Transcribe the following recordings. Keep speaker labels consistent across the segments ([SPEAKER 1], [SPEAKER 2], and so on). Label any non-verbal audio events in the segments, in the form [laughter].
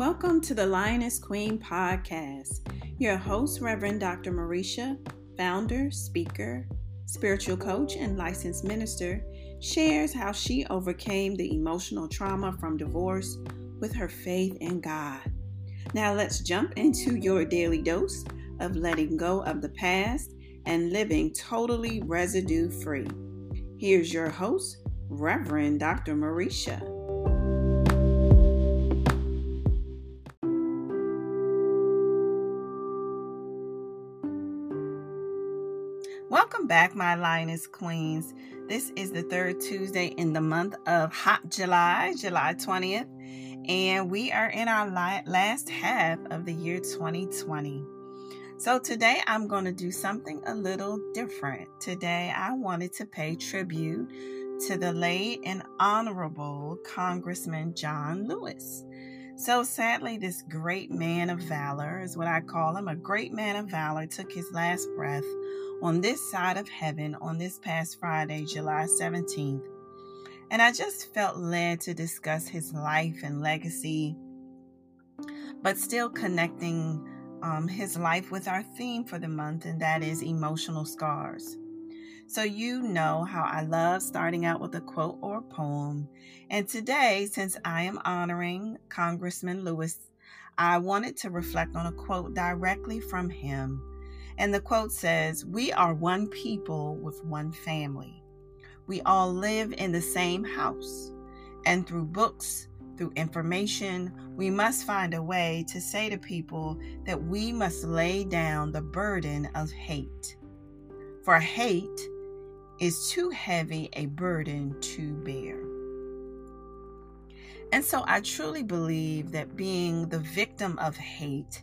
[SPEAKER 1] Welcome to the Lioness Queen podcast. Your host, Reverend Dr. Marisha, founder, speaker, spiritual coach, and licensed minister, shares how she overcame the emotional trauma from divorce with her faith in God. Now, let's jump into your daily dose of letting go of the past and living totally residue free. Here's your host, Reverend Dr. Marisha. Welcome back, my Lioness Queens. This is the third Tuesday in the month of Hot July, July 20th, and we are in our last half of the year 2020. So, today I'm going to do something a little different. Today, I wanted to pay tribute to the late and honorable Congressman John Lewis. So sadly, this great man of valor is what I call him. A great man of valor took his last breath on this side of heaven on this past Friday, July 17th. And I just felt led to discuss his life and legacy, but still connecting um, his life with our theme for the month, and that is emotional scars. So, you know how I love starting out with a quote or a poem. And today, since I am honoring Congressman Lewis, I wanted to reflect on a quote directly from him. And the quote says, We are one people with one family. We all live in the same house. And through books, through information, we must find a way to say to people that we must lay down the burden of hate. For hate is too heavy a burden to bear. And so I truly believe that being the victim of hate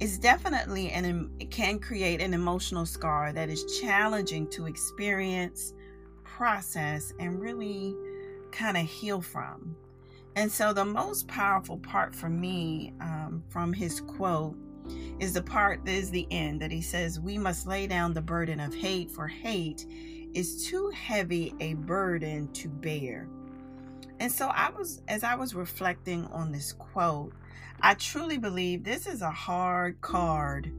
[SPEAKER 1] is definitely and it can create an emotional scar that is challenging to experience, process, and really kind of heal from. And so the most powerful part for me um, from his quote is the part that is the end that he says, We must lay down the burden of hate, for hate is too heavy a burden to bear. And so I was, as I was reflecting on this quote, I truly believe this is a hard card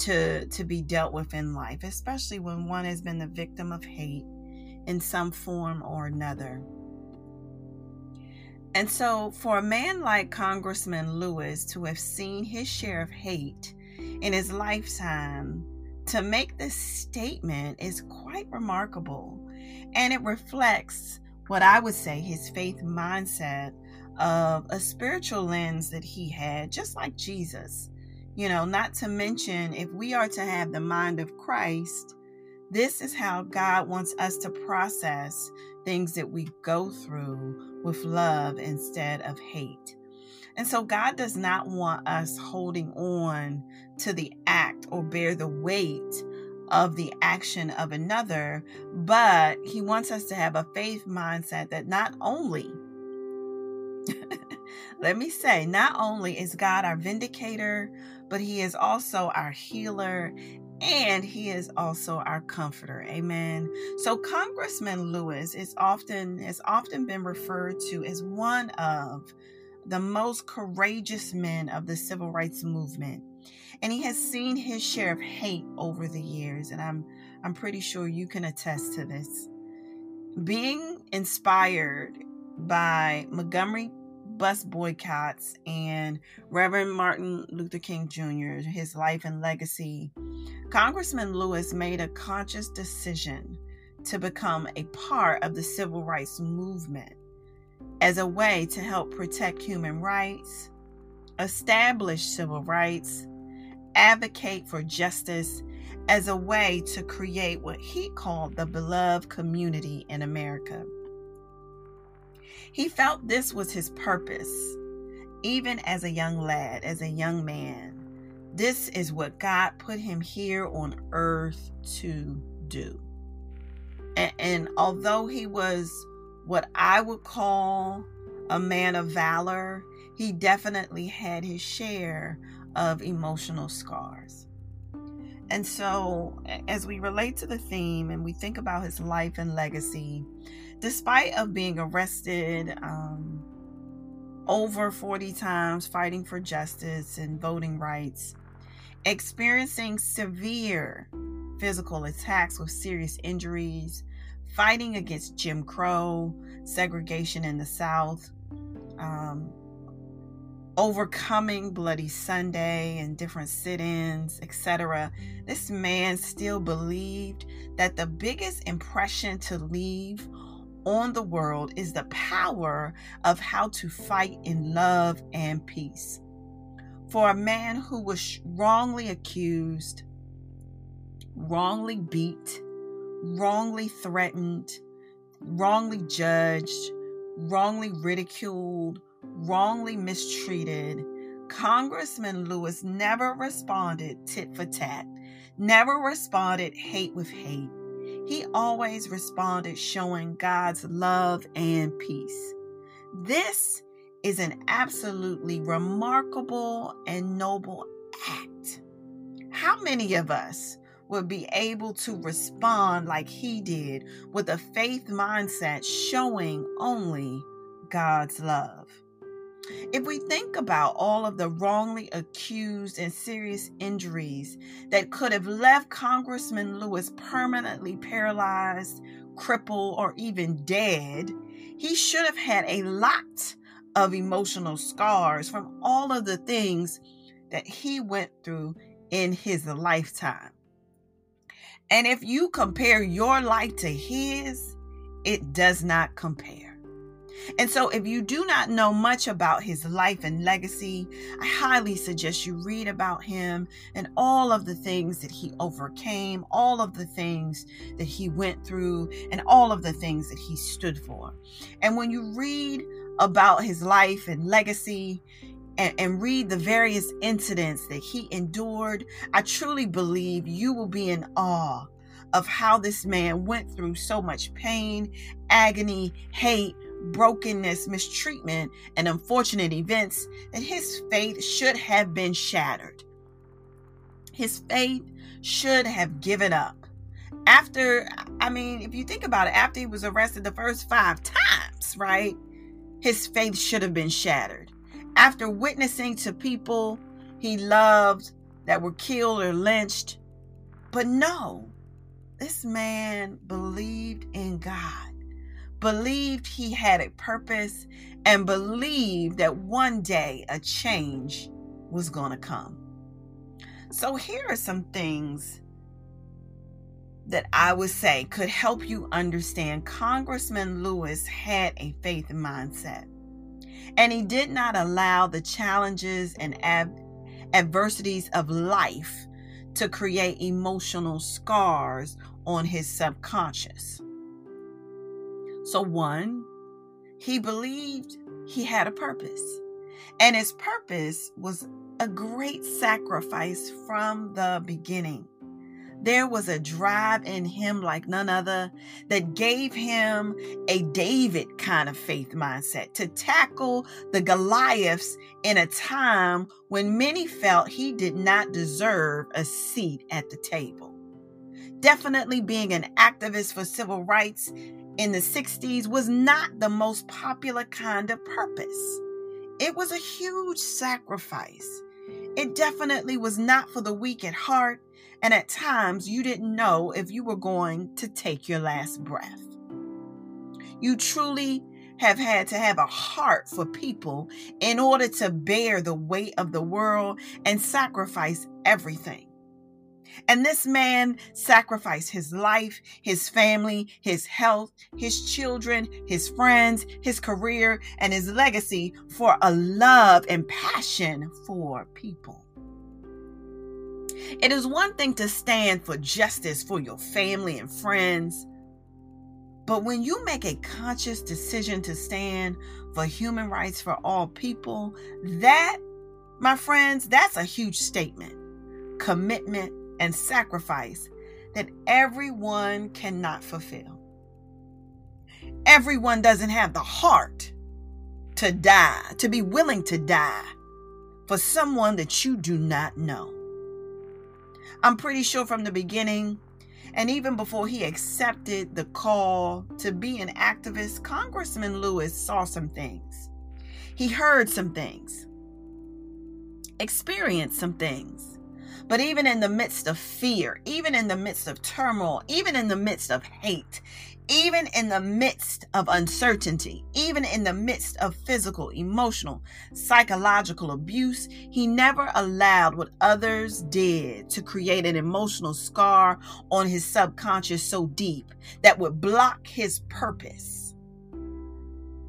[SPEAKER 1] to to be dealt with in life, especially when one has been the victim of hate in some form or another. And so, for a man like Congressman Lewis to have seen his share of hate in his lifetime, to make this statement is quite remarkable. And it reflects what I would say his faith mindset of a spiritual lens that he had, just like Jesus. You know, not to mention, if we are to have the mind of Christ, this is how God wants us to process things that we go through with love instead of hate. And so, God does not want us holding on to the act or bear the weight of the action of another, but He wants us to have a faith mindset that not only [laughs] let me say, not only is God our vindicator, but He is also our healer and He is also our comforter. Amen. So Congressman Lewis is often has often been referred to as one of the most courageous men of the civil rights movement. And he has seen his share of hate over the years, and I'm I'm pretty sure you can attest to this. Being inspired by Montgomery bus boycotts and Reverend Martin Luther King Jr., his life and legacy, Congressman Lewis made a conscious decision to become a part of the civil rights movement as a way to help protect human rights, establish civil rights, advocate for justice as a way to create what he called the beloved community in America. He felt this was his purpose, even as a young lad, as a young man. This is what God put him here on earth to do. And, and although he was what I would call a man of valor, he definitely had his share of emotional scars. And so, as we relate to the theme and we think about his life and legacy, despite of being arrested, um, over 40 times fighting for justice and voting rights, experiencing severe physical attacks with serious injuries, fighting against Jim Crow, segregation in the South, um, overcoming Bloody Sunday and different sit ins, etc., this man still believed that the biggest impression to leave on the world is the power of how to fight in love and peace. For a man who was wrongly accused, wrongly beat, wrongly threatened, wrongly judged, wrongly ridiculed, wrongly mistreated, Congressman Lewis never responded tit for tat, never responded hate with hate. He always responded showing God's love and peace. This is an absolutely remarkable and noble act. How many of us would be able to respond like he did with a faith mindset showing only God's love? If we think about all of the wrongly accused and serious injuries that could have left Congressman Lewis permanently paralyzed, crippled, or even dead, he should have had a lot of emotional scars from all of the things that he went through in his lifetime. And if you compare your life to his, it does not compare. And so, if you do not know much about his life and legacy, I highly suggest you read about him and all of the things that he overcame, all of the things that he went through, and all of the things that he stood for. And when you read about his life and legacy, and, and, read the various incidents that he endured, I truly believe you will be in awe of how this man went through so much pain, agony, hate, brokenness, mistreatment, and unfortunate events that his faith should have been shattered. His faith should have given up. After, I mean, if you think about it, after he was arrested the first five times, right? His faith should have been shattered. After witnessing to people he loved that were killed or lynched. But no, this man believed in God believed he had a purpose, and believed that one day a change was going to come. So, here are some things that I would say could help you understand Congressman Lewis had a faith mindset. And he did not allow the challenges and ab- adversities of life to create emotional scars on his subconscious. So, one, he believed he had a purpose, and his purpose was a great sacrifice from the beginning. There was a drive in him like none other that gave him a David kind of faith mindset to tackle the Goliaths in a time when many felt he did not deserve a seat at the table. Definitely being an activist for civil rights in the 60s was not the most popular kind of purpose. It was a huge sacrifice. It definitely was not for the weak at heart, and at times you didn't know if you were going to take your last breath. You truly have had to have a heart for people in order to bear the weight of the world and sacrifice everything. And this man sacrificed his life, his family, his health, his children, his friends, his career, and his legacy for a love and passion for people. It is one thing to stand for justice for your family and friends, but when you make a conscious decision to stand for human rights for all people, that, my friends, that's a huge statement, commitment, and sacrifice that everyone cannot fulfill. Everyone doesn't have the heart to die, to be willing to die for someone that you do not know. I'm pretty sure from the beginning, and even before he accepted the call to be an activist, Congressman Lewis saw some things. He heard some things, experienced some things. But even in the midst of fear, even in the midst of turmoil, even in the midst of hate, even in the midst of uncertainty, even in the midst of physical, emotional, psychological abuse, he never allowed what others did to create an emotional scar on his subconscious so deep that would block his purpose,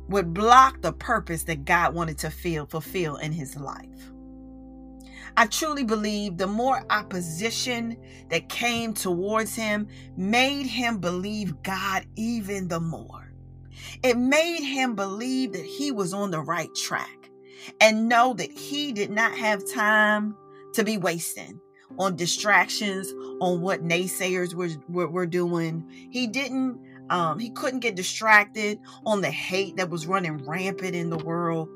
[SPEAKER 1] would block the purpose that God wanted to feel, fulfill in his life. I truly believe the more opposition that came towards him made him believe God even the more. It made him believe that he was on the right track and know that he did not have time to be wasting on distractions, on what naysayers were, were, were doing. He didn't, um, he couldn't get distracted on the hate that was running rampant in the world.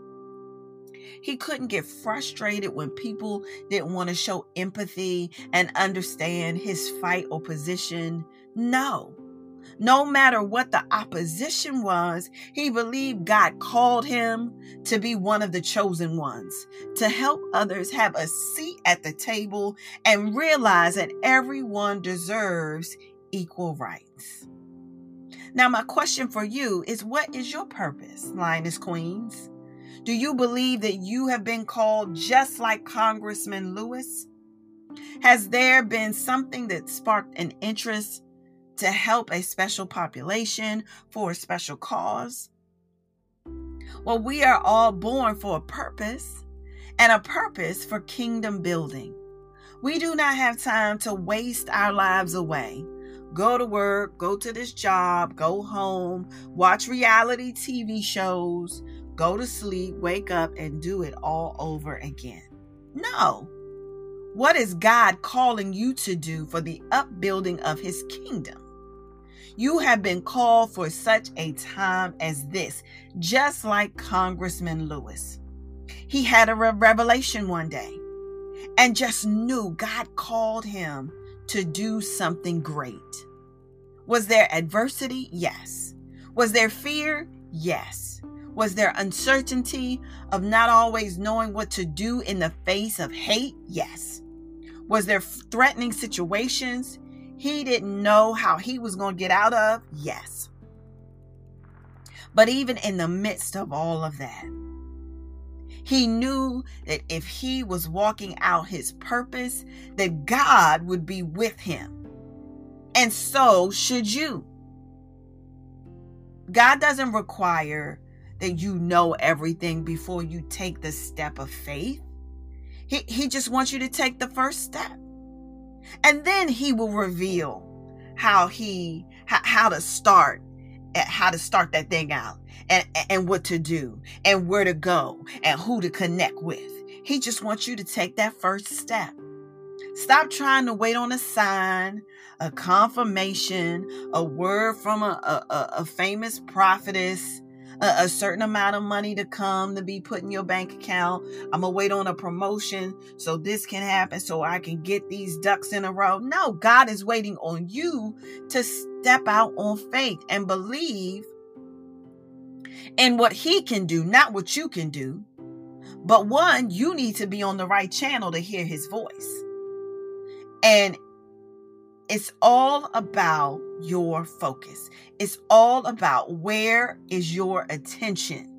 [SPEAKER 1] He couldn't get frustrated when people didn't want to show empathy and understand his fight or position. No. No matter what the opposition was, he believed God called him to be one of the chosen ones, to help others have a seat at the table and realize that everyone deserves equal rights. Now, my question for you is what is your purpose, Lioness Queens? Do you believe that you have been called just like Congressman Lewis? Has there been something that sparked an interest to help a special population for a special cause? Well, we are all born for a purpose and a purpose for kingdom building. We do not have time to waste our lives away. Go to work, go to this job, go home, watch reality TV shows, go to sleep, wake up, and do it all over again. No. What is God calling you to do for the upbuilding of his kingdom? You have been called for such a time as this, just like Congressman Lewis. He had a revelation one day and just knew God called him to do something great. Was there adversity? Yes. Was there fear? Yes. Was there uncertainty of not always knowing what to do in the face of hate? Yes. Was there threatening situations he didn't know how he was going to get out of? Yes. But even in the midst of all of that, he knew that if he was walking out his purpose, that God would be with him. And so should you. God doesn't require that you know everything before you take the step of faith. He, he just wants you to take the first step. And then he will reveal how he how, how to start eh, how to start that thing out and and what to do and where to go and who to connect with. He just wants you to take that first step. Stop trying to wait on a sign, a confirmation, a word from a, a, a famous prophetess, a, a, certain amount of money to come to be put in your bank account. I'm gonna wait on a promotion so this can happen so I can get these ducks in a row. No, God is waiting on you to step out on faith and believe in what He can do, not what you can do. But one, you need to be on the right channel to hear His voice. And it's all about your focus. It's all about where is your attention?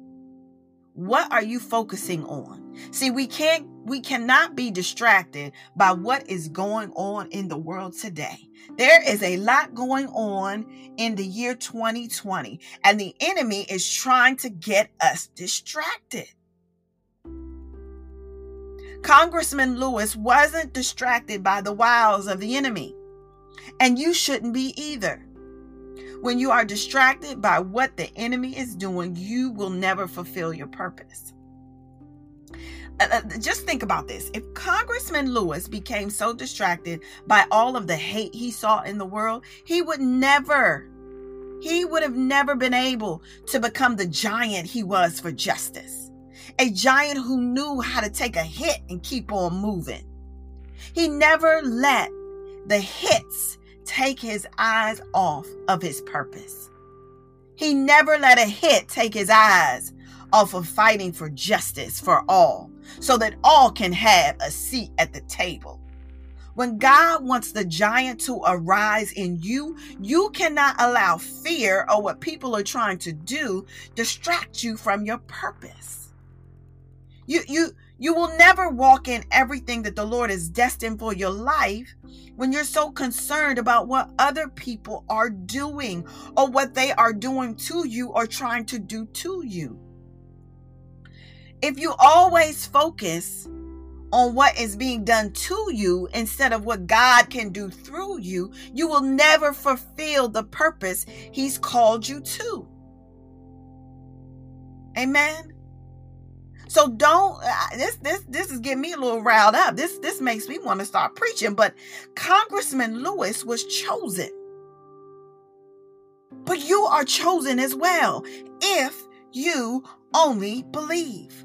[SPEAKER 1] What are you focusing on? See, we can't we cannot be distracted by what is going on in the world today. There is a lot going on in the year 2020, and the enemy is trying to get us distracted. Congressman Lewis wasn't distracted by the wiles of the enemy. And you shouldn't be either. When you are distracted by what the enemy is doing, you will never fulfill your purpose. Uh, uh, just think about this. If Congressman Lewis became so distracted by all of the hate he saw in the world, he would never, he would have never been able to become the giant he was for justice. A giant who knew how to take a hit and keep on moving. He never let the hits take his eyes off of his purpose. He never let a hit take his eyes off of fighting for justice for all so that all can have a seat at the table. When God wants the giant to arise in you, you cannot allow fear or what people are trying to do distract you from your purpose. You you you will never walk in everything that the Lord is destined for your life when you're so concerned about what other people are doing or what they are doing to you or trying to do to you. If you always focus on what is being done to you instead of what God can do through you, you will never fulfill the purpose He's called you to. Amen. So don't uh, this this this is getting me a little riled up. This this makes me want to start preaching. But Congressman Lewis was chosen. But you are chosen as well if you only believe.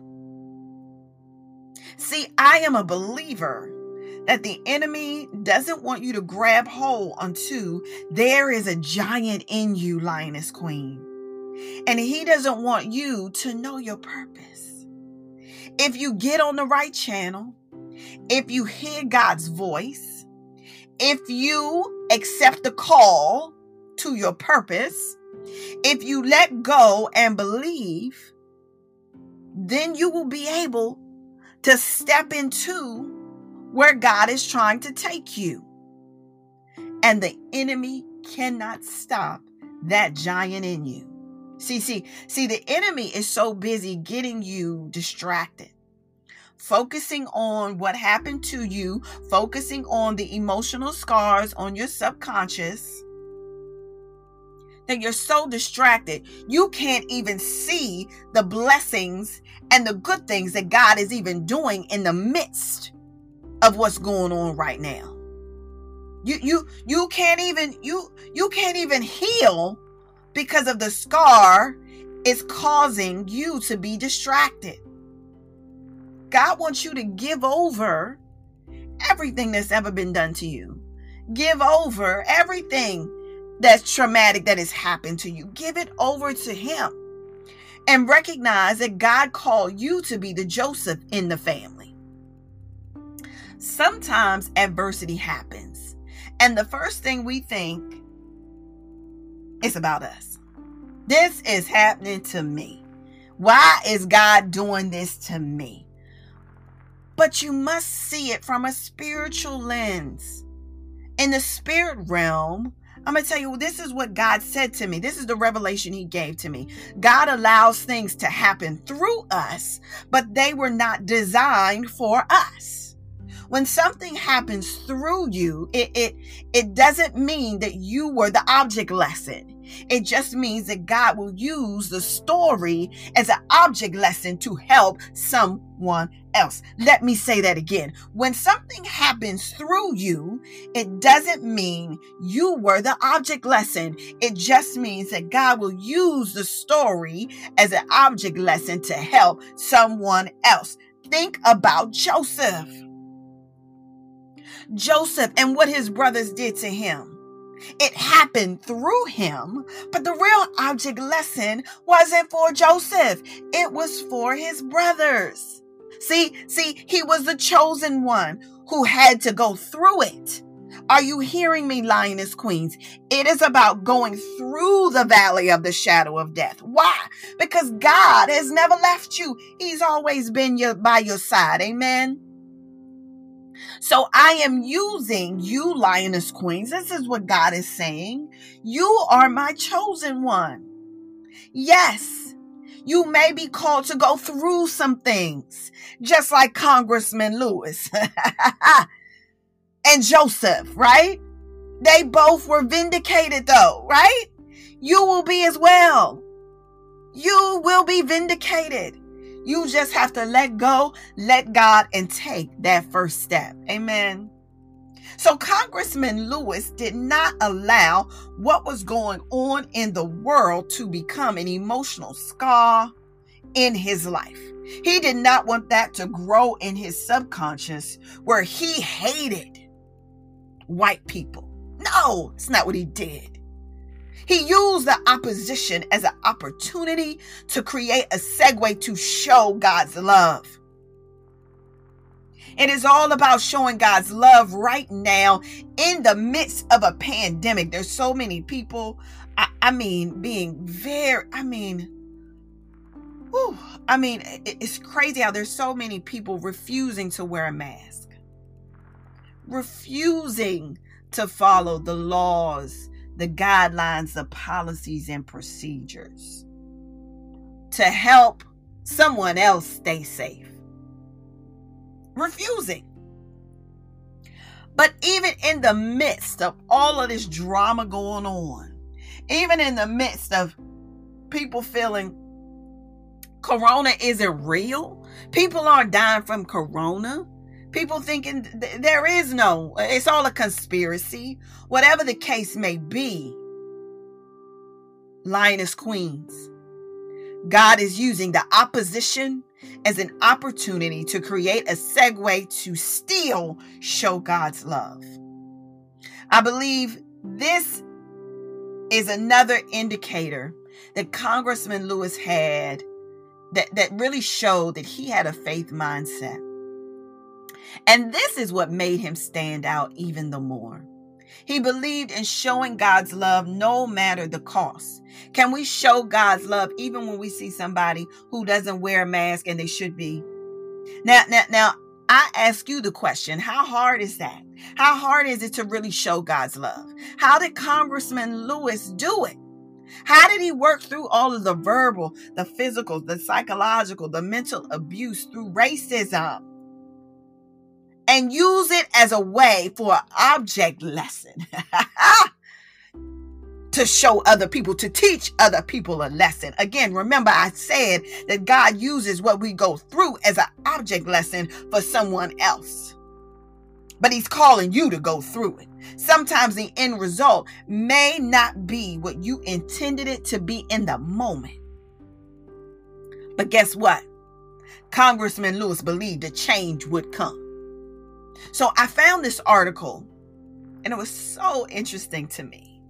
[SPEAKER 1] See, I am a believer that the enemy doesn't want you to grab hold onto there is a giant in you, lioness queen. And he doesn't want you to know your purpose. If you get on the right channel, if you hear God's voice, if you accept the call to your purpose, if you let go and believe, then you will be able to step into where God is trying to take you. And the enemy cannot stop that giant in you. See, see, see, the enemy is so busy getting you distracted, focusing on what happened to you, focusing on the emotional scars on your subconscious, that you're so distracted, you can't even see the blessings and the good things that God is even doing in the midst of what's going on right now. You you you can't even you you can't even heal because of the scar is causing you to be distracted. God wants you to give over everything that's ever been done to you. Give over everything that's traumatic that has happened to you. Give it over to Him and recognize that God called you to be the Joseph in the family. Sometimes adversity happens, and the first thing we think is about us. This is happening to me. Why is God doing this to me? But you must see it from a spiritual lens. In the spirit realm, I'm going to tell you, this is what God said to me. This is the revelation He gave to me. God allows things to happen through us, but they were not designed for us. When something happens through you, it, it, it doesn't mean that you were the object lesson. It just means that God will use the story as an object lesson to help someone else. Let me say that again. When something happens through you, it doesn't mean you were the object lesson. It just means that God will use the story as an object lesson to help someone else. Think about Joseph. Joseph and what his brothers did to him. It happened through him, but the real object lesson wasn't for Joseph. It was for his brothers. See, see, he was the chosen one who had to go through it. Are you hearing me, lioness queens? It is about going through the valley of the shadow of death. Why? Because God has never left you. He's always been your, by your side. Amen. So I am using you, lioness queens. This is what God is saying. You are my chosen one. Yes, you may be called to go through some things, just like Congressman Lewis [laughs] and Joseph, right? They both were vindicated, though, right? You will be as well. You will be vindicated. You just have to let go, let God, and take that first step. Amen. So, Congressman Lewis did not allow what was going on in the world to become an emotional scar in his life. He did not want that to grow in his subconscious where he hated white people. No, it's not what he did. He used the opposition as an opportunity to create a segue to show God's love. It is all about showing God's love right now in the midst of a pandemic. There's so many people, I, I mean, being very, I mean, whew, I mean, it's crazy how there's so many people refusing to wear a mask, refusing to follow the laws, the guidelines, the policies, and procedures to help someone else stay safe refusing. But even in the midst of all of this drama going on, even in the midst of people feeling corona isn't real, people are dying from corona. People thinking th- there is no, it's all a conspiracy. Whatever the case may be, Lioness Queens, God is using the opposition as an opportunity to create a segue to still show God's love. I believe this is another indicator that Congressman Lewis had that, that really showed that he had a faith mindset. And this is what made him stand out even the more. He believed in showing God's love no matter the cost. Can we show God's love even when we see somebody who doesn't wear a mask and they should be? Now, now, now, I ask you the question how hard is that? How hard is it to really show God's love? How did Congressman Lewis do it? How did he work through all of the verbal, the physical, the psychological, the mental abuse through racism? And use it as a way for an object lesson [laughs] to show other people, to teach other people a lesson. Again, remember I said that God uses what we go through as an object lesson for someone else. But He's calling you to go through it. Sometimes the end result may not be what you intended it to be in the moment. But guess what? Congressman Lewis believed a change would come. So I found this article and it was so interesting to me.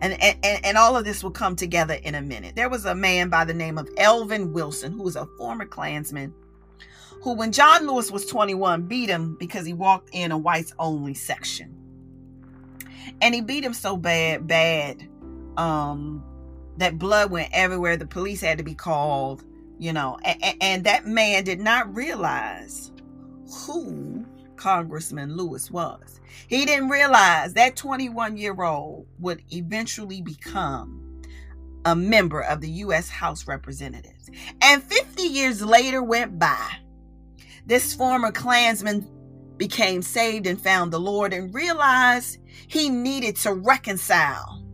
[SPEAKER 1] And, and, and all of this will come together in a minute. There was a man by the name of Elwin Wilson, who was a former Klansman, who, when John Lewis was 21, beat him because he walked in a whites only section. And he beat him so bad, bad, um, that blood went everywhere. The police had to be called, you know, and, and that man did not realize who Congressman Lewis was. He didn't realize that 21 year old would eventually become a member of the U.S. House Representatives. And 50 years later went by. This former Klansman became saved and found the Lord and realized he needed to reconcile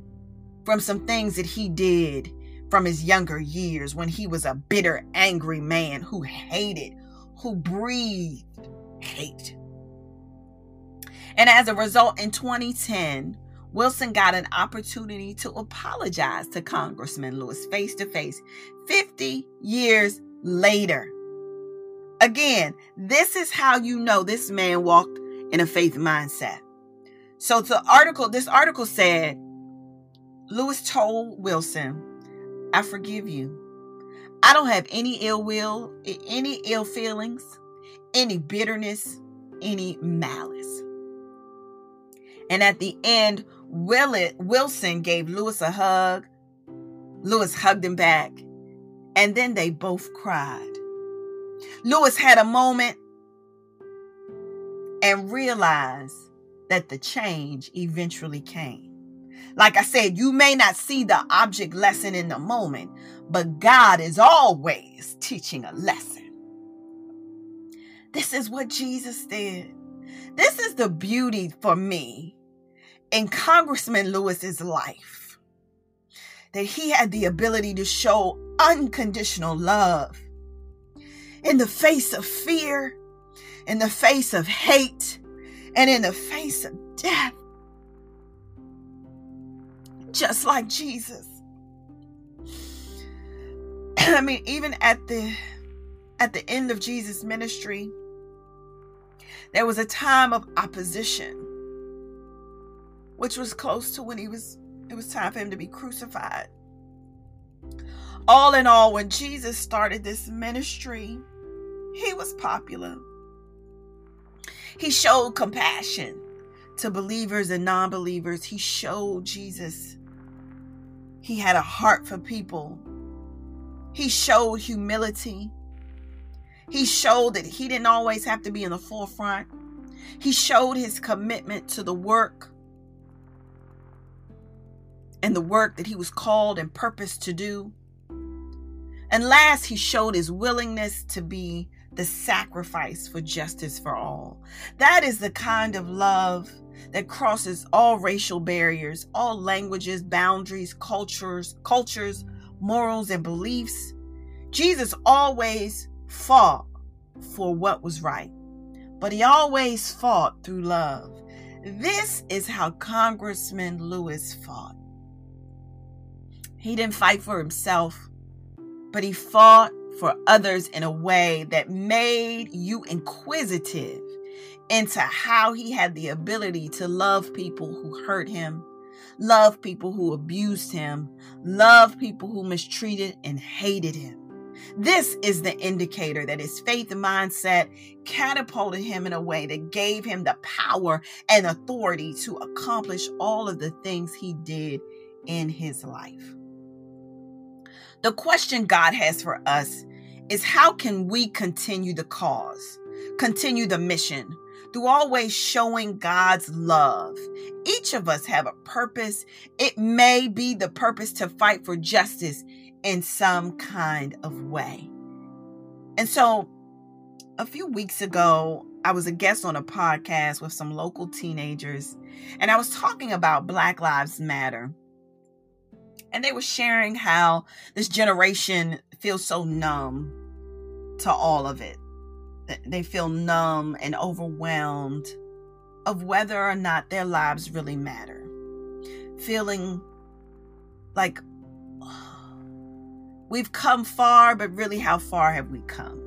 [SPEAKER 1] from some things that he did from his younger years when he was a bitter, angry man who hated, who breathed hate. And as a result, in 2010, Wilson got an opportunity to apologize to Congressman Lewis face to face 50 years later. Again, this is how you know this man walked in a faith mindset. So the article, this article said, Lewis told Wilson, I forgive you. I don't have any ill will, any ill feelings, any bitterness, any malice. And at the end, Willett, Wilson gave Lewis a hug. Lewis hugged him back. And then they both cried. Lewis had a moment and realized that the change eventually came. Like I said, you may not see the object lesson in the moment, but God is always teaching a lesson. This is what Jesus did. This is the beauty for me in Congressman Lewis's life that he had the ability to show unconditional love in the face of fear, in the face of hate, and in the face of death. Just like Jesus. [clears throat] I mean, even at the at the end of Jesus' ministry, there was a time of opposition, which was close to when he was It was time for him to be crucified. All in all, when Jesus started this ministry, he was popular. He showed compassion to believers and non believers. He showed Jesus. He had a heart for people. He showed humility. He showed that he didn't always have to be in the forefront. He showed his commitment to the work and the work that he was called and purposed to do. And last, he showed his willingness to be the sacrifice for justice for all. That is the kind of love that crosses all racial barriers, all languages, boundaries, cultures, cultures, morals and beliefs. Jesus always fought for what was right, but he always fought through love. This is how Congressman Lewis fought. He didn't fight for himself, but he fought for others in a way that made you inquisitive into how he had the ability to love people who hurt him, love people who abused him, love people who mistreated and hated him. This is the indicator that his faith mindset catapulted him in a way that gave him the power and authority to accomplish all of the things he did in his life. The question God has for us is how can we continue the cause, continue the mission through always showing God's love? Each of us have a purpose. It may be the purpose to fight for justice in some kind of way. And so a few weeks ago, I was a guest on a podcast with some local teenagers, and I was talking about Black Lives Matter and they were sharing how this generation feels so numb to all of it. They feel numb and overwhelmed of whether or not their lives really matter. Feeling like we've come far, but really, how far have we come?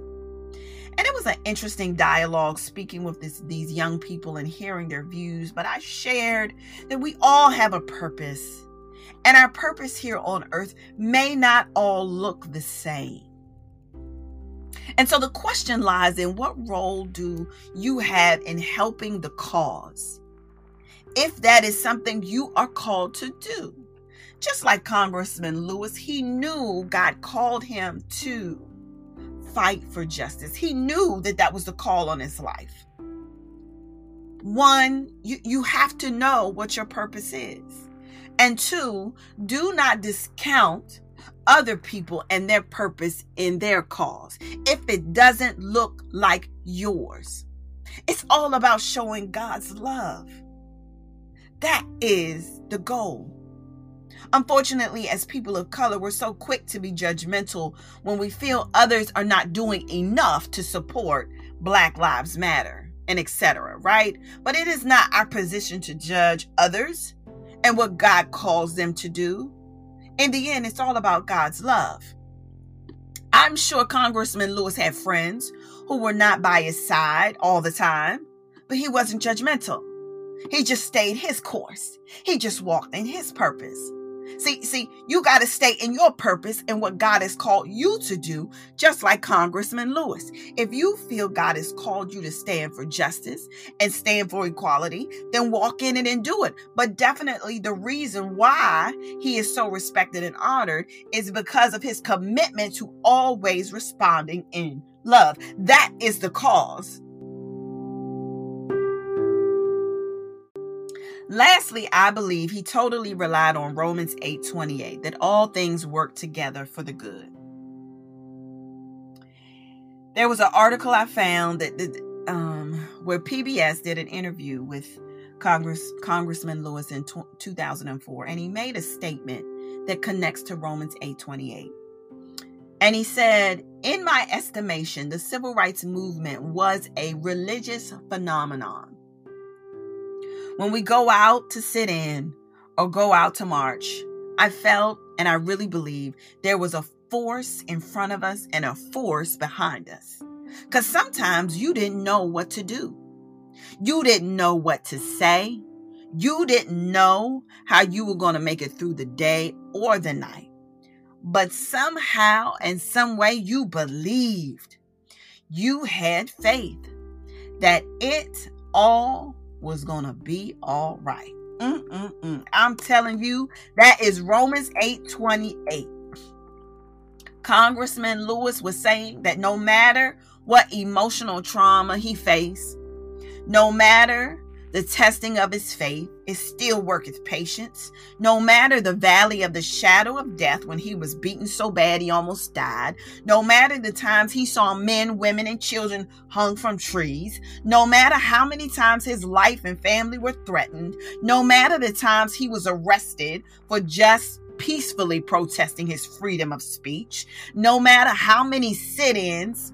[SPEAKER 1] And it was an interesting dialogue speaking with this, these young people and hearing their views. But I shared that we all have a purpose and our purpose here on earth may not all look the same. And so the question lies in what role do you have in helping the cause? If that is something you are called to do. Just like Congressman Lewis, he knew God called him to fight for justice. He knew that that was the call on his life. One, you, you have to know what your purpose is. And two, do not discount other people and their purpose in their cause if it doesn't look like yours. It's all about showing God's love. That is the goal. Unfortunately, as people of color, we're so quick to be judgmental when we feel others are not doing enough to support Black Lives Matter and etc., right? But it is not our position to judge others and what God calls them to do. In the end, it's all about God's love. I'm sure Congressman Lewis had friends who were not by his side all the time, but he wasn't judgmental. He just stayed his course. He just walked in his purpose. See, see, you got to stay in your purpose and what God has called you to do, just like Congressman Lewis. If you feel God has called you to stand for justice and stand for equality, then walk in it and do it. But definitely the reason why he is so respected and honored is because of his commitment to always responding in love. That is the cause Lastly, I believe he totally relied on Romans 8:28 that all things work together for the good. There was an article I found that, that um, where PBS did an interview with Congress Congressman Lewis in t- 2004 and he made a statement that connects to Romans 8:28. And he said, "In my estimation, the civil rights movement was a religious phenomenon when we go out to sit in or go out to march, I felt and I really believe there was a force in front of us and a force behind us. Because sometimes you didn't know what to do. You didn't know what to say. You didn't know how you were going to make it through the day or the night. But somehow and some way you believed. You had faith that it all was going to be all right. Mm-mm-mm. I'm telling you, that is Romans 8 28. Congressman Lewis was saying that no matter what emotional trauma he faced, no matter the testing of his faith, it still worketh patience. No matter the valley of the shadow of death when he was beaten so bad he almost died, no matter the times he saw men, women, and children hung from trees, no matter how many times his life and family were threatened, no matter the times he was arrested for just peacefully protesting his freedom of speech, no matter how many sit ins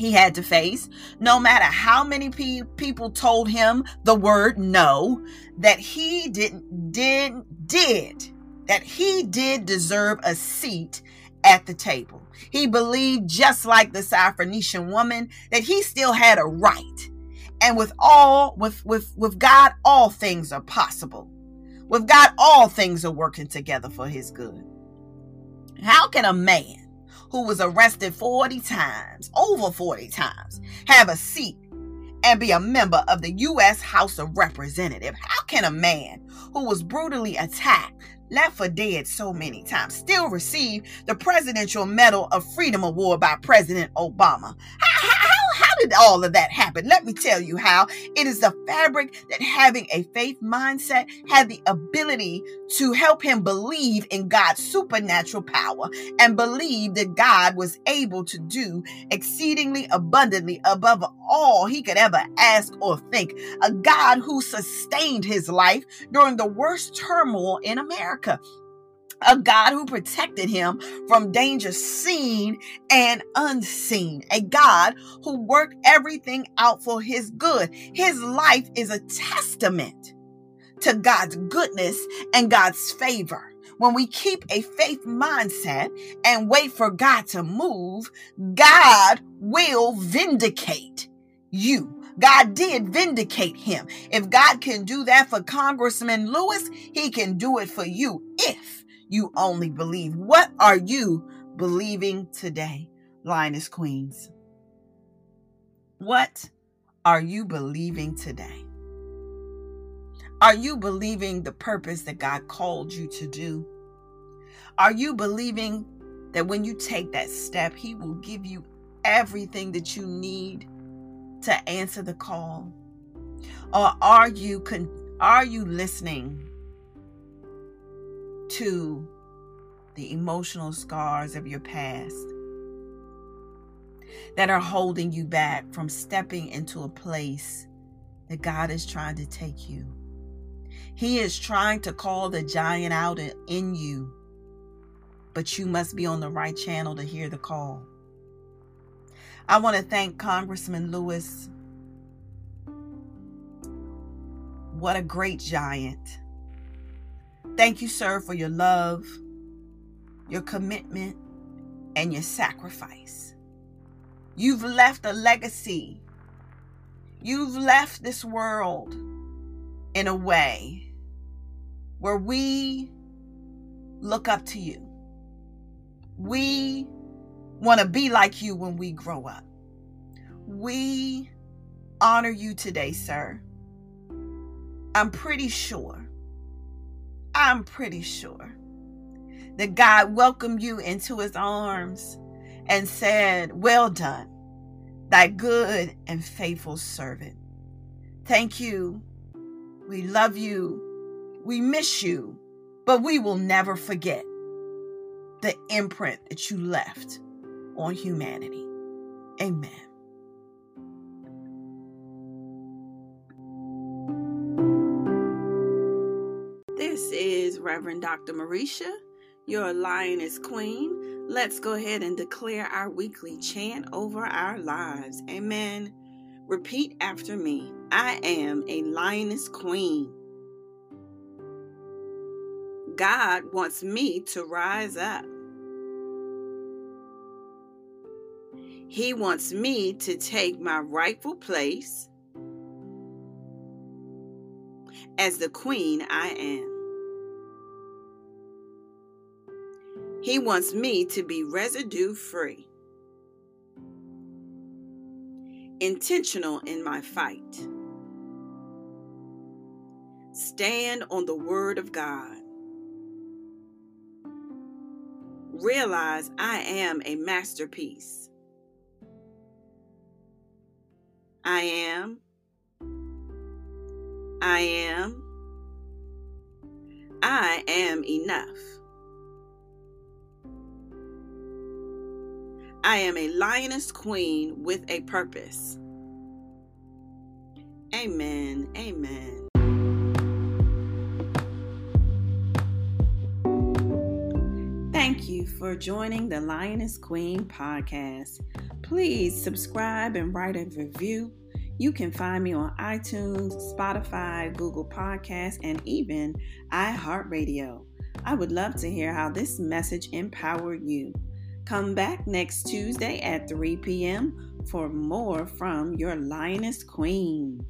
[SPEAKER 1] he had to face, no matter how many pe- people told him the word no, that he didn't, did, did, that he did deserve a seat at the table. He believed, just like the Syrophoenician woman, that he still had a right. And with all, with, with, with God, all things are possible. With God, all things are working together for his good. How can a man who was arrested 40 times, over 40 times, have a seat and be a member of the U.S. House of Representatives? How can a man who was brutally attacked, left for dead so many times, still receive the Presidential Medal of Freedom Award by President Obama? How, how, how did all of that happen? Let me tell you how. It is the fabric that having a faith mindset had the ability to help him believe in God's supernatural power and believe that God was able to do exceedingly abundantly above all he could ever ask or think. A God who sustained his life during the worst turmoil in America a God who protected him from danger seen and unseen, a God who worked everything out for his good. His life is a testament to God's goodness and God's favor. When we keep a faith mindset and wait for God to move, God will vindicate you. God did vindicate him. If God can do that for Congressman Lewis, he can do it for you if you only believe. What are you believing today, Lioness Queens? What are you believing today? Are you believing the purpose that God called you to do? Are you believing that when you take that step, He will give you everything that you need to answer the call? Or are you con- are you listening to the emotional scars of your past that are holding you back from stepping into a place that God is trying to take you. He is trying to call the giant out in you, but you must be on the right channel to hear the call. I want to thank Congressman Lewis. What a great giant. Thank you, sir, for your love, your commitment, and your sacrifice. You've left a legacy. You've left this world in a way where we look up to you. We want to be like you when we grow up. We honor you today, sir. I'm pretty sure I'm pretty sure that God welcomed you into his arms and said, Well done, thy good and faithful servant. Thank you. We love you. We miss you, but we will never forget the imprint that you left on humanity. Amen. Reverend Dr. Marisha, your lioness queen. Let's go ahead and declare our weekly chant over our lives. Amen. Repeat after me I am a lioness queen. God wants me to rise up. He wants me to take my rightful place as the queen I am. He wants me to be residue free, intentional in my fight. Stand on the Word of God. Realize I am a masterpiece. I am. I am. I am enough. I am a lioness queen with a purpose. Amen. Amen. Thank you for joining the Lioness Queen podcast. Please subscribe and write a review. You can find me on iTunes, Spotify, Google Podcasts, and even iHeartRadio. I would love to hear how this message empowered you. Come back next Tuesday at 3 p.m. for more from your Lioness Queen.